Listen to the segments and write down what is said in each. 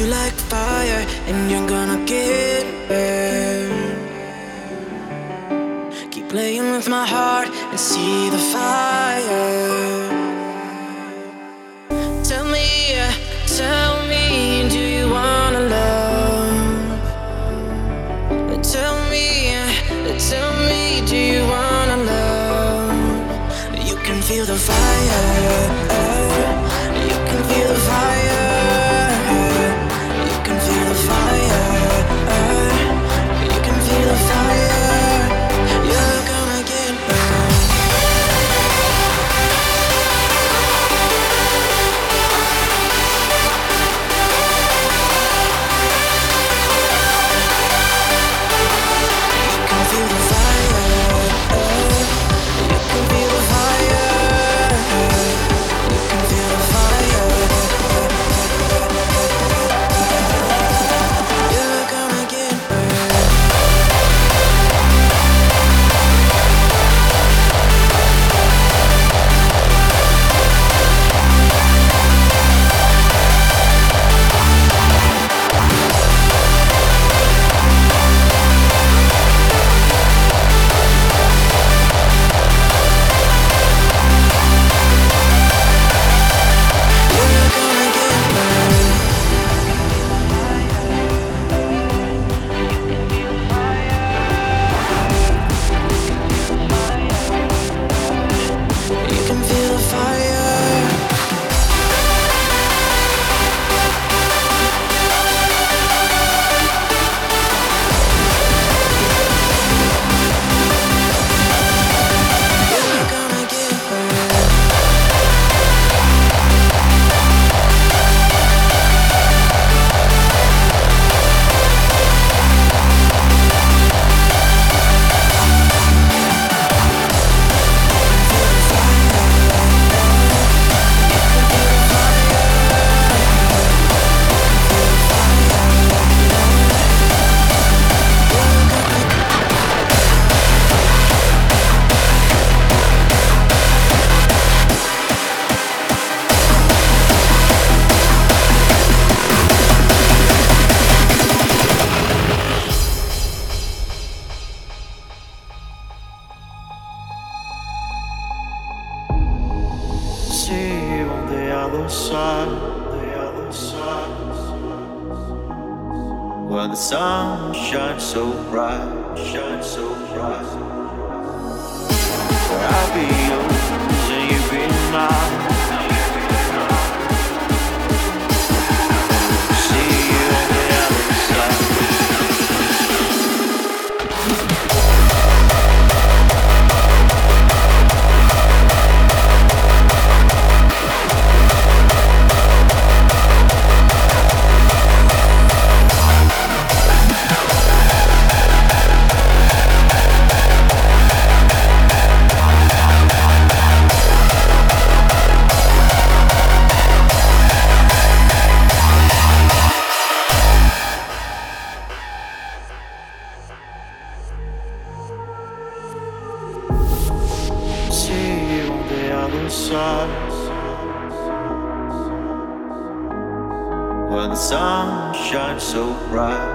you like fire, and you're gonna get burned. Keep playing with my heart and see the fire. While the sun shines so bright, shines so bright. I'll be sun shines so bright.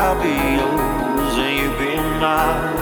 I'll be yours and you be mine.